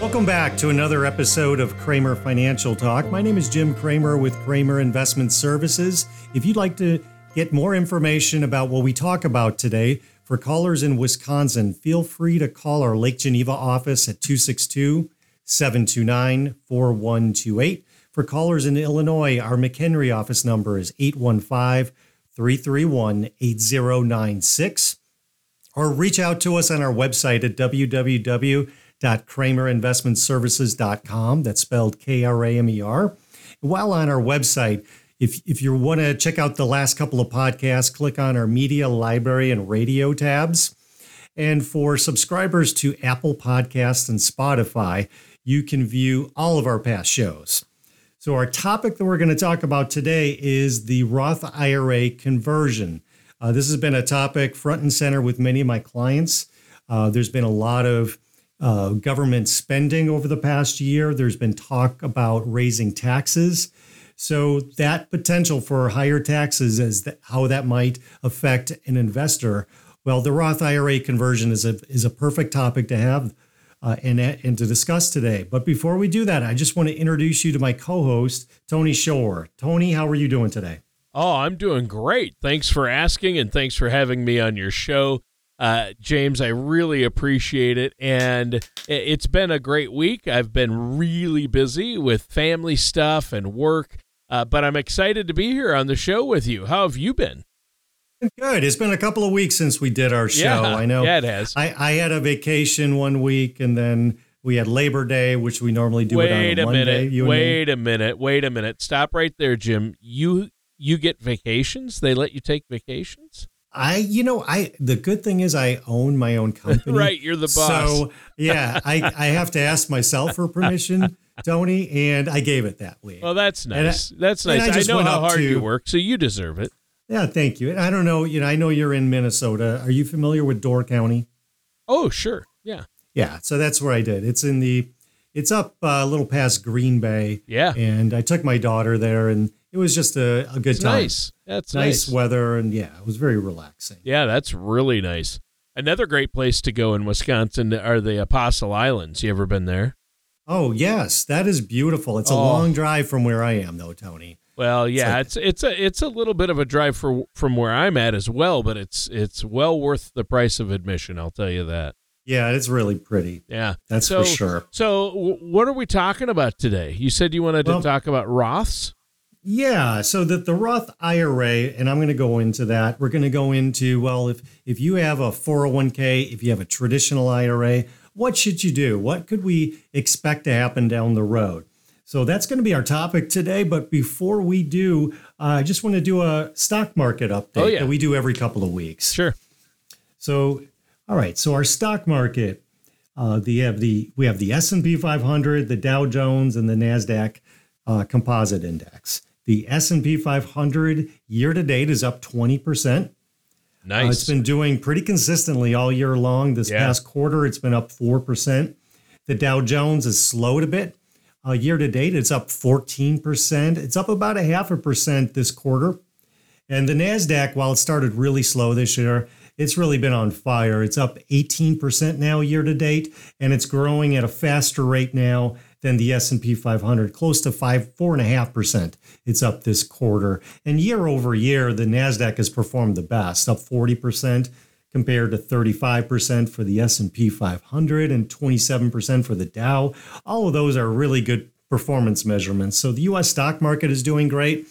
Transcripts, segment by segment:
Welcome back to another episode of Kramer Financial Talk. My name is Jim Kramer with Kramer Investment Services. If you'd like to get more information about what we talk about today, for callers in Wisconsin, feel free to call our Lake Geneva office at 262 729 4128. For callers in Illinois, our McHenry office number is 815 331 8096. Or reach out to us on our website at www www.kramerinvestmentservices.com. That's spelled K R A M E R. While on our website, if, if you want to check out the last couple of podcasts, click on our media, library, and radio tabs. And for subscribers to Apple Podcasts and Spotify, you can view all of our past shows. So, our topic that we're going to talk about today is the Roth IRA conversion. Uh, this has been a topic front and center with many of my clients. Uh, there's been a lot of uh, government spending over the past year. There's been talk about raising taxes. So that potential for higher taxes is how that might affect an investor. Well, the Roth IRA conversion is a is a perfect topic to have uh, and and to discuss today. But before we do that, I just want to introduce you to my co-host Tony Shore. Tony, how are you doing today? Oh, I'm doing great. Thanks for asking, and thanks for having me on your show. Uh, James, I really appreciate it. And it's been a great week. I've been really busy with family stuff and work, uh, but I'm excited to be here on the show with you. How have you been? Good. It's been a couple of weeks since we did our show. Yeah, I know. Yeah, it has. I, I had a vacation one week and then we had Labor Day, which we normally do wait it on a Monday. Minute, wait a minute. Wait a minute. Stop right there, Jim. You you get vacations? They let you take vacations? I, you know, I the good thing is I own my own company. right, you're the boss. So yeah, I I have to ask myself for permission, Tony, and I gave it that week. Well, that's nice. I, that's nice. I, I know how hard to, you work, so you deserve it. Yeah, thank you. I don't know, you know, I know you're in Minnesota. Are you familiar with Door County? Oh, sure. Yeah. Yeah, so that's where I did. It's in the it's up uh, a little past Green Bay. Yeah. And I took my daughter there and it was just a, a good it's time. Nice. That's nice, nice weather, and yeah, it was very relaxing. Yeah, that's really nice. Another great place to go in Wisconsin are the Apostle Islands. You ever been there? Oh yes, that is beautiful. It's a Oh. long drive from where I am, though, Tony. Well, yeah, like- it's it's a it's a little bit of a drive for from where I'm at as well, but it's it's well worth the price of admission. I'll tell you that. Yeah, it's really pretty. Yeah, That's so, for sure. So, w- what are we talking about today? You said you wanted Well- to talk about Roths. Yeah, so that the Roth IRA, and I'm going to go into that. We're going to go into well, if if you have a 401k, if you have a traditional IRA, what should you do? What could we expect to happen down the road? So that's going to be our topic today. But before we do, uh, I just want to do a stock market update Oh, yeah. that we do every couple of weeks. Sure. So, all right. So our stock market, uh, the have the we have the S and P 500, the Dow Jones, and the Nasdaq uh, Composite Index. The S and P 500 year to date is up 20 percent. Nice. Uh, it's been doing pretty consistently all year long. This Yeah. past quarter, it's been up 4%. The Dow Jones has slowed a bit. Uh, year to date, it's up 14%. It's up about a half a percent this quarter. And the NASDAQ, while it started really slow this year, it's really been on fire. It's up 18% now year to date, and it's growing at a faster rate now than the S&P 500, close to five, four and a half percent. It's up this quarter, and year over year, the Nasdaq has performed the best, up 40 percent compared to 35% for the S&P 500 and 27% for the Dow. All of those are really good performance measurements. So the US stock market is doing great.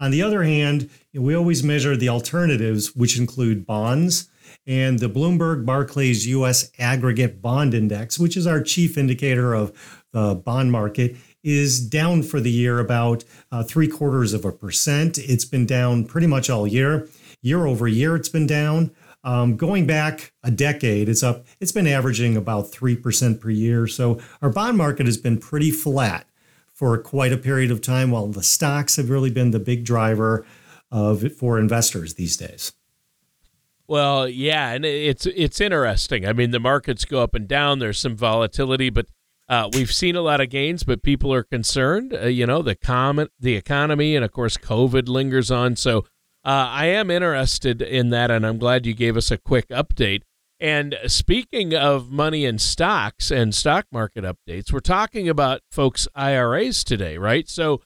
On the other hand, we always measure the alternatives, which include bonds. And the Bloomberg Barclays US Aggregate Bond Index, which is our chief indicator of the bond market, is down for the year about uh, three quarters of a percent. It's been down pretty much all year. Year over year, it's been down. Um, going back a decade, it's up. It's been averaging about three percent per year. So our bond market has been pretty flat for quite a period of time, while the stocks have really been the big driver of for investors these days. Well, yeah, and it's it's interesting. I mean, the markets go up and down. There's some volatility, but uh, we've seen a lot of gains. But people are concerned. Uh, you know, the comment, the economy, and of course, COVID lingers on. So uh, I am interested in that, and I'm glad you gave us a quick update. And speaking of money and stocks and stock market updates, we're talking about folks' IRAs today, right? So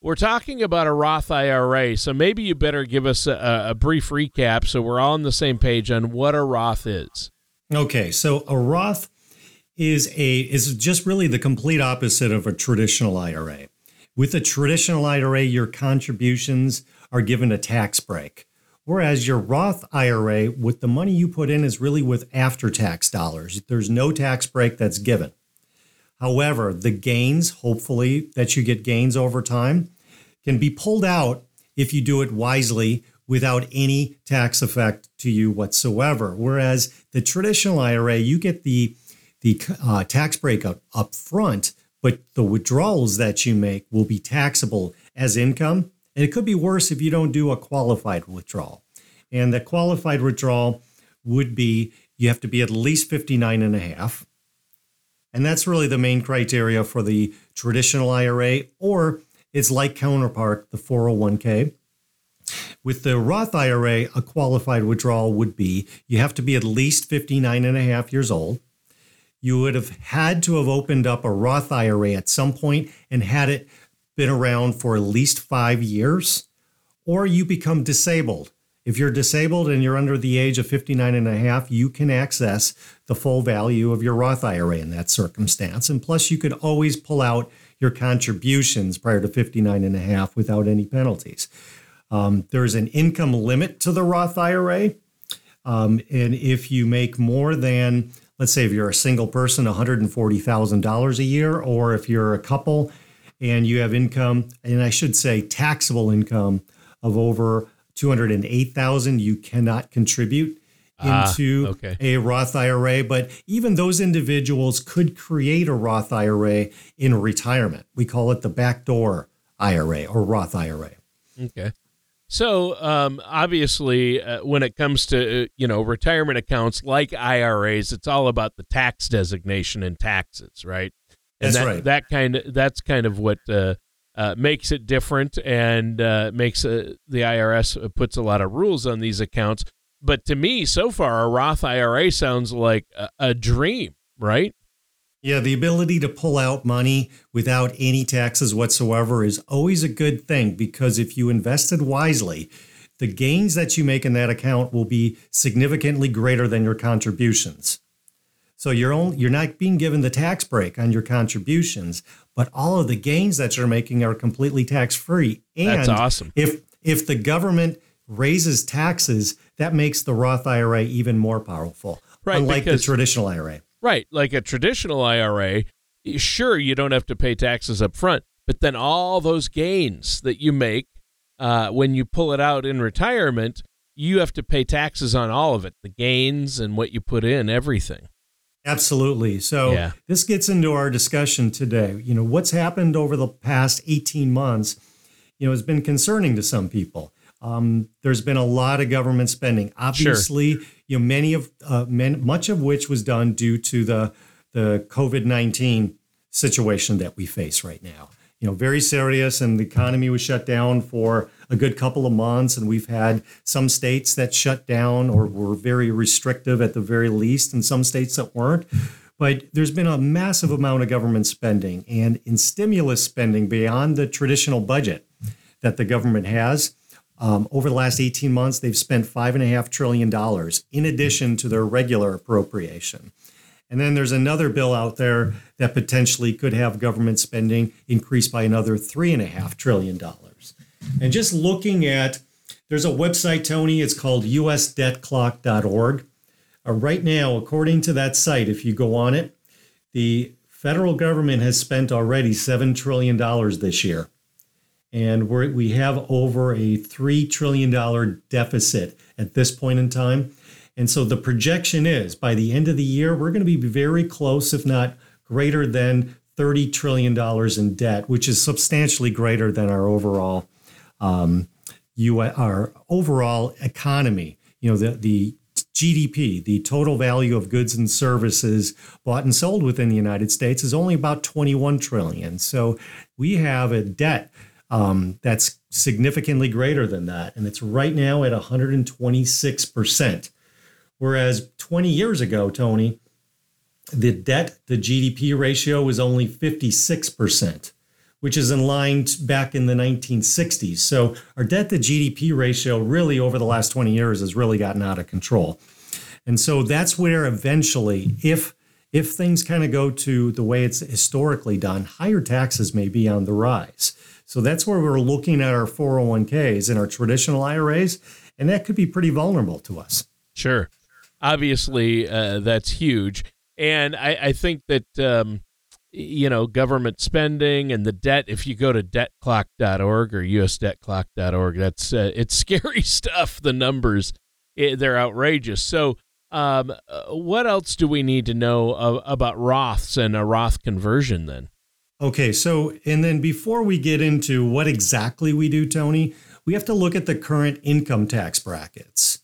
we're talking about a Roth IRA. So maybe you better give us a, a brief recap so we're all on the same page on what a Roth is. Okay, so a Roth is a is just really the complete opposite of a traditional IRA. With a traditional IRA, your contributions are given a tax break. Whereas your Roth IRA, with the money you put in, is really with after tax dollars. There's no tax break that's given. However, the gains, hopefully, that you get gains over time, can be pulled out if you do it wisely without any tax effect to you whatsoever. Whereas the traditional IRA, you get the the uh, tax break up, up front, but the withdrawals that you make will be taxable as income and it could be worse if you don't do a qualified withdrawal. And the qualified withdrawal would be you have to be at least 59 and a half. And that's really the main criteria for the traditional IRA or its like counterpart, the 401k. With the Roth IRA, a qualified withdrawal would be you have to be at least 59 and a half years old. You would have had to have opened up a Roth IRA at some point and had it been around for at least five years, or you become disabled. If you're disabled and you're under the age of 59 and a half, you can access the full value of your Roth IRA in that circumstance. And plus, you could always pull out your contributions prior to 59 and a half without any penalties. Um, there's an income limit to the Roth IRA. Um, and if you make more than, let's say, if you're a single person, $140,000 a year, or if you're a couple and you have income, and I should say taxable income of over 208,000, you cannot contribute ah, into ah, okay. a Roth IRA. But even those individuals could create a Roth IRA in retirement. We call it the backdoor IRA or Roth IRA. Okay. So um, obviously, uh, when it comes to uh, you know retirement accounts like IRAs, it's all about the tax designation and taxes, right? And that's that, right. That kind of that's kind of what uh, uh, makes it different and uh, makes the IRS puts a lot of rules on these accounts. But to me, so far, a Roth IRA sounds like a, a dream, right? Yeah, the ability to pull out money without any taxes whatsoever is always a good thing because if you invested wisely, the gains that you make in that account will be significantly greater than your contributions. So you're only, you're not being given the tax break on your contributions, but all of the gains that you're making are completely tax free. And That's awesome. If if the government raises taxes, that makes the Roth IRA even more powerful. Right, unlike the traditional IRA. Right, like a traditional IRA, sure you don't have to pay taxes up front, but then all those gains that you make uh, when you pull it out in retirement, you have to pay taxes on all of it, the gains and what you put in, everything. Absolutely. So yeah. this gets into our discussion today. You know, what's happened over the past 18 months, you know, has been concerning to some people. Um, there's been a lot of government spending. Obviously, sure. you know, many of uh, men, much of which was done due to the the COVID 19 situation that we face right now. You know, very serious, and the economy was shut down for a good couple of months, and we've had some states that shut down or were very restrictive at the very least, and some states that weren't. But there's been a massive amount of government spending and in stimulus spending beyond the traditional budget that the government has. Um, over the last 18 months, they've spent $5.5 trillion in addition to their regular appropriation. And then there's another bill out there that potentially could have government spending increased by another $3.5 trillion. And just looking at There's a website, Tony. It's called usdebtclock.org. Uh, right now, according to that site, if you go on it, the federal government has spent already $7 trillion this year. And we have over a $3 trillion deficit at this point in time. And so the projection is by the end of the year, we're going to be very close, if not greater than $30 trillion in debt, which is substantially greater than our overall um, US, our overall economy. You know, the, the GDP, the total value of goods and services bought and sold within the United States, is only about 21 trillion. So we have a debt um, that's significantly greater than that, and it's right now at 126 percent. Whereas 20 years ago, Tony, the debt to GDP ratio was only 56 percent which is in line back in the 1960s. So our debt to GDP ratio really over the last 20 years has really gotten out of control. And so that's where eventually, if if things kind of go to the way it's historically done, higher taxes may be on the rise. So that's where we're looking at our 401ks and our traditional IRAs, and that could be pretty vulnerable to us. Sure. Obviously, uh, that's huge. And I, I think that um, you know, government spending and the debt. If you go to debtclock.org or usdebtclock.org, that's uh, it's scary stuff. The numbers, it, they're outrageous. So, um, uh, what else do we need to know uh, about Roths and a Roth conversion then? Okay, so and then before we get into what exactly we do, Tony, we have to look at the current income tax brackets.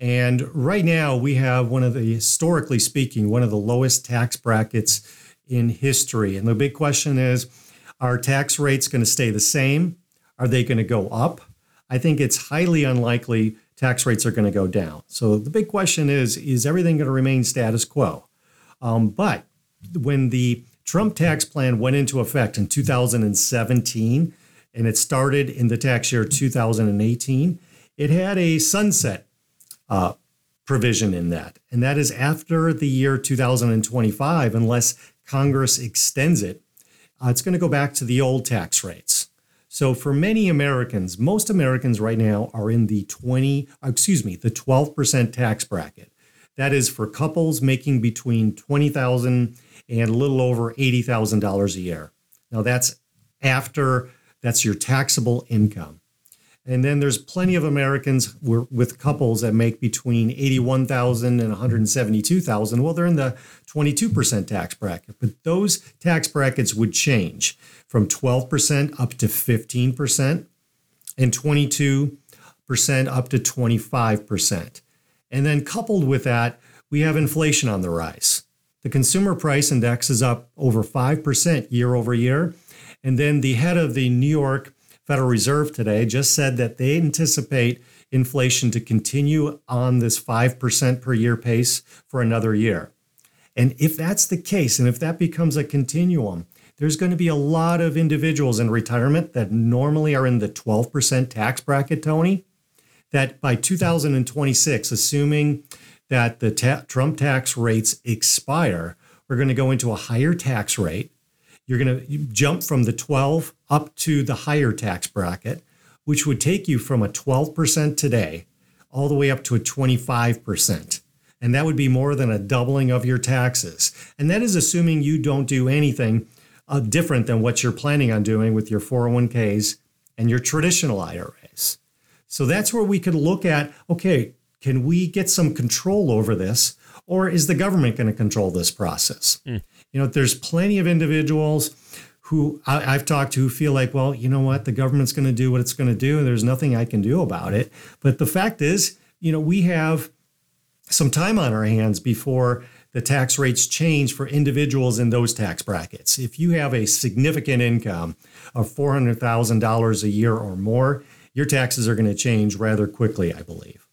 And right now, we have one of the, historically speaking, one of the lowest tax brackets in history. And the big question is are tax rates going to stay the same? Are they going to go up? I think it's highly unlikely tax rates are going to go down. So the big question is is everything going to remain status quo? Um, but when the Trump tax plan went into effect in 2017, and it started in the tax year 2018, it had a sunset uh, provision in that. And that is after the year 2025, unless Congress extends it, uh, it's going to go back to the old tax rates. So for many Americans, most Americans right now are in the 20, uh, excuse me, the 12% tax bracket. That is for couples making between $20,000 and a little over $80,000 a year. Now that's after that's your taxable income. And then there's plenty of Americans with couples that make between 81,000 and 172,000. Well, they're in the 22% tax bracket, but those tax brackets would change from 12% up to 15% and 22% up to 25%. And then coupled with that, we have inflation on the rise. The consumer price index is up over 5% year over year. And then the head of the New York Federal Reserve today just said that they anticipate inflation to continue on this 5% per year pace for another year. And if that's the case, and if that becomes a continuum, there's going to be a lot of individuals in retirement that normally are in the 12% tax bracket, Tony, that by 2026, assuming that the ta- Trump tax rates expire, we're going to go into a higher tax rate you're going to jump from the 12 up to the higher tax bracket, which would take you from a 12% today all the way up to a 25%. And that would be more than a doubling of your taxes. And that is assuming you don't do anything uh, different than what you're planning on doing with your 401ks and your traditional IRAs. So that's where we could look at okay, can we get some control over this? Or is the government going to control this process? Mm. You know, there's plenty of individuals who I, have talked to who feel like, well, you know what, the government's going to do what it's going to do, and there's nothing I can do about it. But the fact is, you know, we have some time on our hands before the tax rates change for individuals in those tax brackets. If you have a significant income of $400,000 a year or more, your taxes are going to change rather quickly, I believe.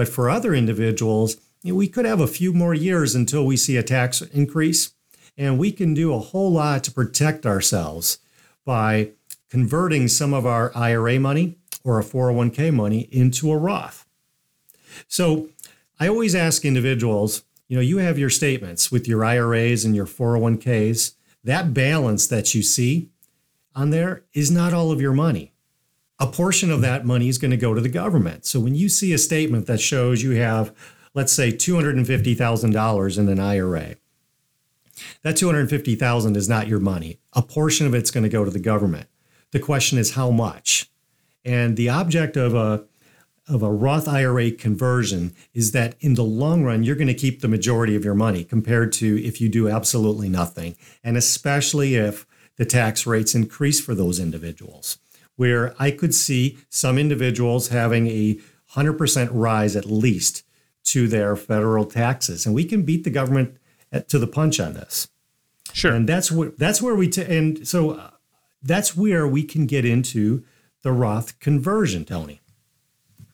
But for other individuals, you know, we could have a few more years until we see a tax increase. And we can do a whole lot to protect ourselves by converting some of our IRA money or a 401k money into a Roth. So I always ask individuals, you know, you have your statements with your IRAs and your 401ks. That balance that you see on there is not all of your money. A portion of that money is going to go to the government. So when you see a statement that shows you have, let's say, $250,000 in an IRA, that 250,000 is not your money. A portion of it's going to go to the government. The question is how much. And the object of a of a Roth IRA conversion is that in the long run, you're going to keep the majority of your money compared to if you do absolutely nothing. And especially if the tax rates increase for those individuals, where I could see some individuals having a 100% rise at least to their federal taxes. And we can beat the government at, to the punch on this. Sure. And that's where that's where we t- and so uh, that's where we can get into the Roth conversion, Tony.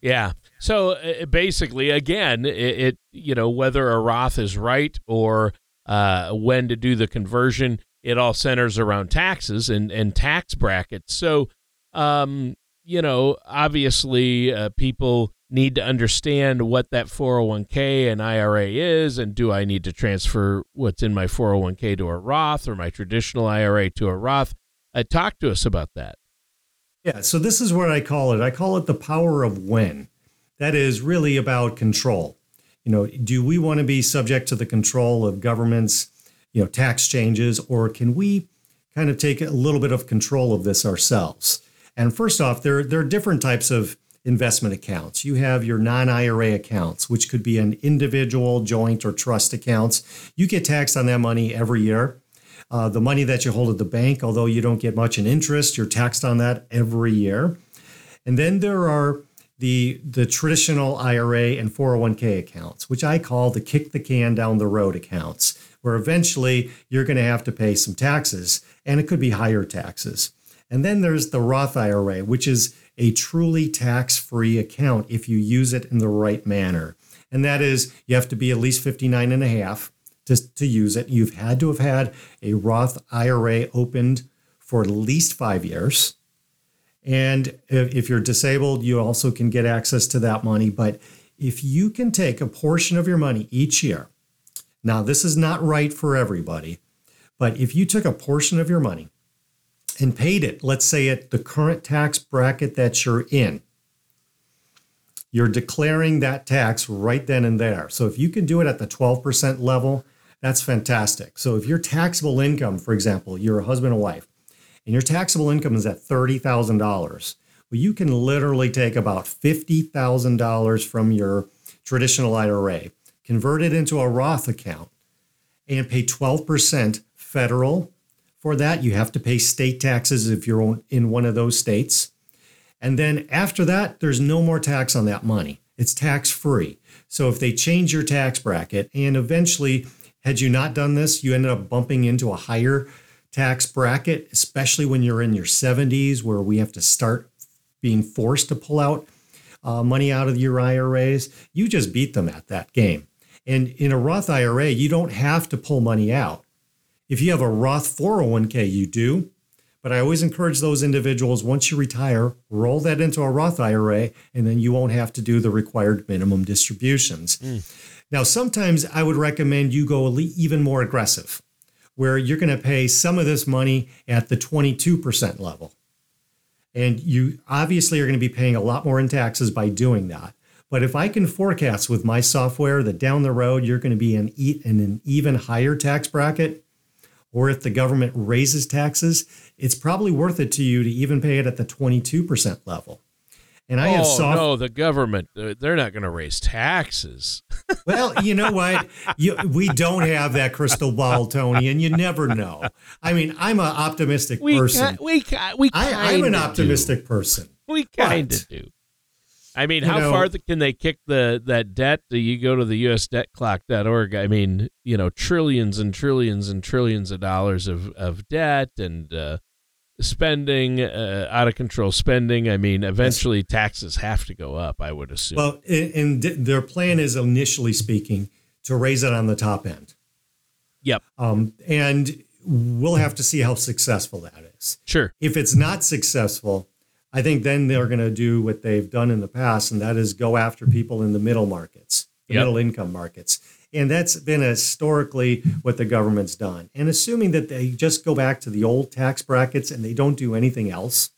Yeah. So uh, basically, again, it, it, you know whether a Roth is right or uh, when to do the conversion, it all centers around taxes and and tax brackets. So, um, you know, obviously, uh, people need to understand what that 401k and IRA is, and do I need to transfer what's in my 401k to a Roth or my traditional IRA to a Roth? Uh, talk to us about that. Yeah, so this is what I call it. I call it the power of when. That is really about control. You know, do we want to be subject to the control of governments, you know, tax changes, or can we kind of take a little bit of control of this ourselves? And first off, there, there are different types of investment accounts. You have your non IRA accounts, which could be an individual, joint, or trust accounts. You get taxed on that money every year. Uh, the money that you hold at the bank, although you don't get much in interest, you're taxed on that every year. And then there are the the traditional IRA and 401k accounts, which I call the kick the can down the road accounts, where eventually you're going to have to pay some taxes, and it could be higher taxes. And then there's the Roth IRA, which is a truly tax-free account if you use it in the right manner. And that is you have to be at least 59 and a half to, to use it. You've had to have had a Roth IRA opened for at least five years. And if you're disabled, you also can get access to that money. But if you can take a portion of your money each year, now this is not right for everybody, but if you took a portion of your money and paid it, let's say at the current tax bracket that you're in, you're declaring that tax right then and there. So if you can do it at the 12% level, that's fantastic. So if your taxable income, for example, you're a husband and wife, and your taxable income is at $30,000, well, you can literally take about $50,000 from your traditional IRA, convert it into a Roth account, and pay 12% federal. For that, you have to pay state taxes if you're in one of those states. And then after that, there's no more tax on that money. It's tax free. So if they change your tax bracket and eventually had you not done this, you ended up bumping into a higher tax bracket, especially when you're in your 70s, where we have to start being forced to pull out uh, money out of your IRAs. You just beat them at that game. And in a Roth IRA, you don't have to pull money out. If you have a Roth 401k, you do. But I always encourage those individuals once you retire, roll that into a Roth IRA, and then you won't have to do the required minimum distributions. Mm. Now, sometimes I would recommend you go even more aggressive, where you're going to pay some of this money at the 22% level. And you obviously are going to be paying a lot more in taxes by doing that. But if I can forecast with my software that down the road you're going to be in, in an even higher tax bracket, or if the government raises taxes, it's probably worth it to you to even pay it at the 22% level. And I oh, have soft. no, the government, they're not going to raise taxes. well, you know what? You, we don't have that crystal ball, Tony, and you never know. I mean, I'm an optimistic person. we person. Ca- we, we I, am an optimistic do. person. We kind of do. I mean, how know, far can they kick the that debt? Do you go to the USDebtClock.org? I mean, you know, trillions and trillions and trillions of dollars of, of debt and uh, spending, uh, out of control spending. I mean, eventually taxes have to go up, I would assume. Well, and their plan is initially speaking to raise it on the top end. Yep. Um, and we'll have to see how successful that is. Sure. If it's not successful, I think then they're going to do what they've done in the past, and that is go after people in the middle markets, the yep. middle income markets. And that's been historically what the government's done. And assuming that they just go back to the old tax brackets and they don't do anything else,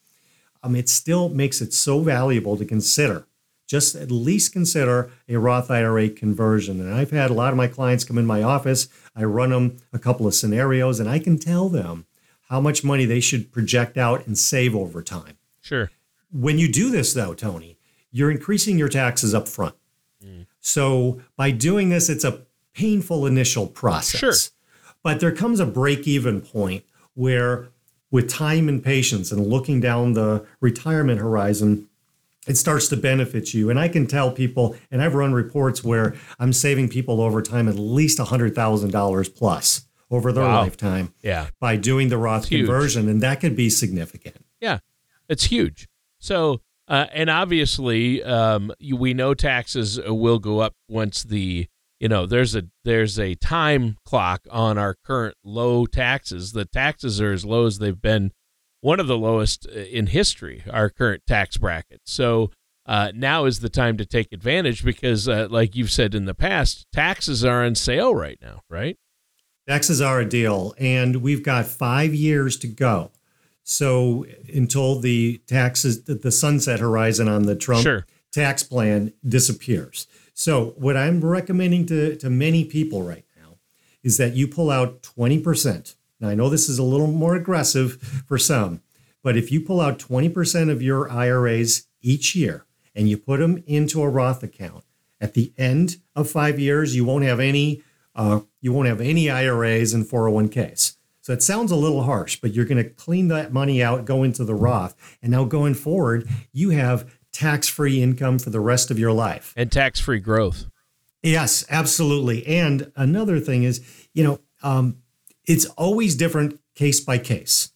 um, it still makes it so valuable to consider. Just at least consider a Roth IRA conversion. And I've had a lot of my clients come in my office. I run them a couple of scenarios, and I can tell them how much money they should project out and save over time. Sure. When you do this, though, Tony, you're increasing your taxes up front. Mm. So by doing this, it's a painful initial process. Sure. But there comes a break even point where, with time and patience and looking down the retirement horizon, it starts to benefit you. And I can tell people, and I've run reports where I'm saving people over time at least $100,000 plus over their wow. lifetime yeah. by doing the Roth conversion. And that could be significant. It's huge. So, uh, and obviously, um, we know taxes will go up once the you know there's a there's a time clock on our current low taxes. The taxes are as low as they've been, one of the lowest uh, in history. Our current tax bracket. So. Uh, now is the time to take advantage because, uh, like you've said in the past, taxes are on sale right now, right? Taxes are a deal, and we've got five years to go. So until the taxes, the sunset horizon on the Trump sure. tax plan disappears. So what I'm recommending to, to many people right now is that you pull out 20%. Now I know this is a little more aggressive for some, but if you pull out 20% of your IRAs each year and you put them into a Roth account, at the end of five years, you won't have any uh, you won't have any IRAs and 401ks. So it sounds a little harsh, but you're going to clean that money out, go into the Roth. And now going forward, you have tax free income for the rest of your life and tax free growth. Yes, absolutely. And another thing is, you know, um, it's always different case by case.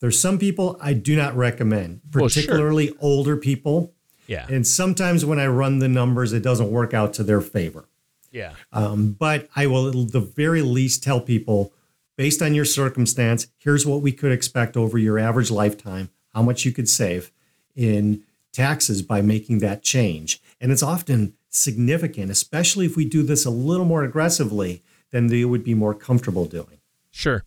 There's some people I do not recommend, particularly well, sure. older people. Yeah. And sometimes when I run the numbers, it doesn't work out to their favor. Yeah. Um, but I will, at the very least, tell people based on your circumstance, here's what we could expect over your average lifetime, how much you could save in taxes by making that change. And it's often significant, especially if we do this a little more aggressively than they would be more comfortable doing. Sure.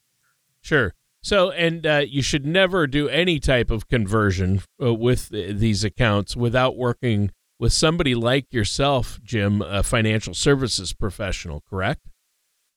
Sure. So, and uh, you should never do any type of conversion uh, with these accounts without working with somebody like yourself, Jim, a financial services professional, correct?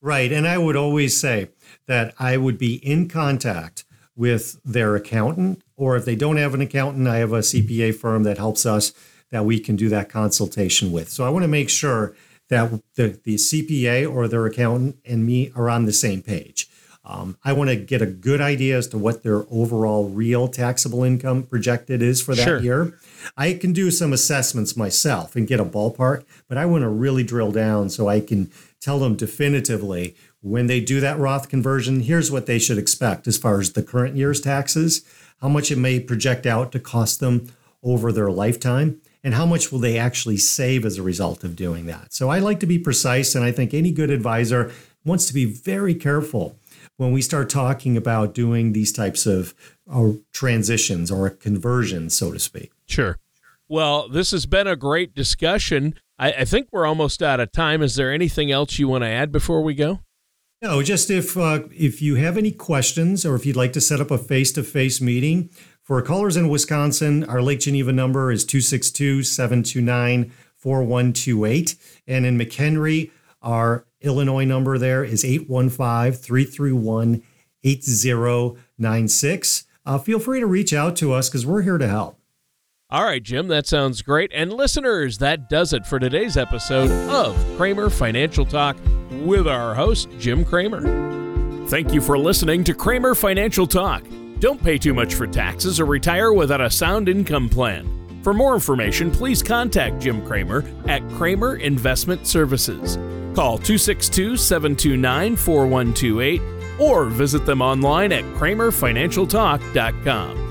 Right. And I would always say that I would be in contact with their accountant, or if they don't have an accountant, I have a CPA firm that helps us that we can do that consultation with. So I want to make sure that the, the CPA or their accountant and me are on the same page. Um, I want to get a good idea as to what their overall real taxable income projected is for that sure. year. I can do some assessments myself and get a ballpark, but I want to really drill down so I can tell them definitively when they do that Roth conversion, here's what they should expect as far as the current year's taxes, how much it may project out to cost them over their lifetime, and how much will they actually save as a result of doing that. So I like to be precise, and I think any good advisor wants to be very careful when we start talking about doing these types of uh, transitions or conversions, so to speak. Sure. Well, this has been a great discussion. I, I think we're almost out of time. Is there anything else you want to add before we go? No, just if uh, if you have any questions or if you'd like to set up a face to face meeting for callers in Wisconsin, our Lake Geneva number is 262 729 4128. And in McHenry, our Illinois number there is 815 331 8096. Uh, feel free to reach out to us because we're here to help. All right, Jim, that sounds great. And listeners, that does it for today's episode of Kramer Financial Talk with our host, Jim Kramer. Thank you for listening to Kramer Financial Talk. Don't pay too much for taxes or retire without a sound income plan. For more information, please contact Jim Kramer at Kramer Investment Services. Call 262 729 4128 or visit them online at kramerfinancialtalk.com.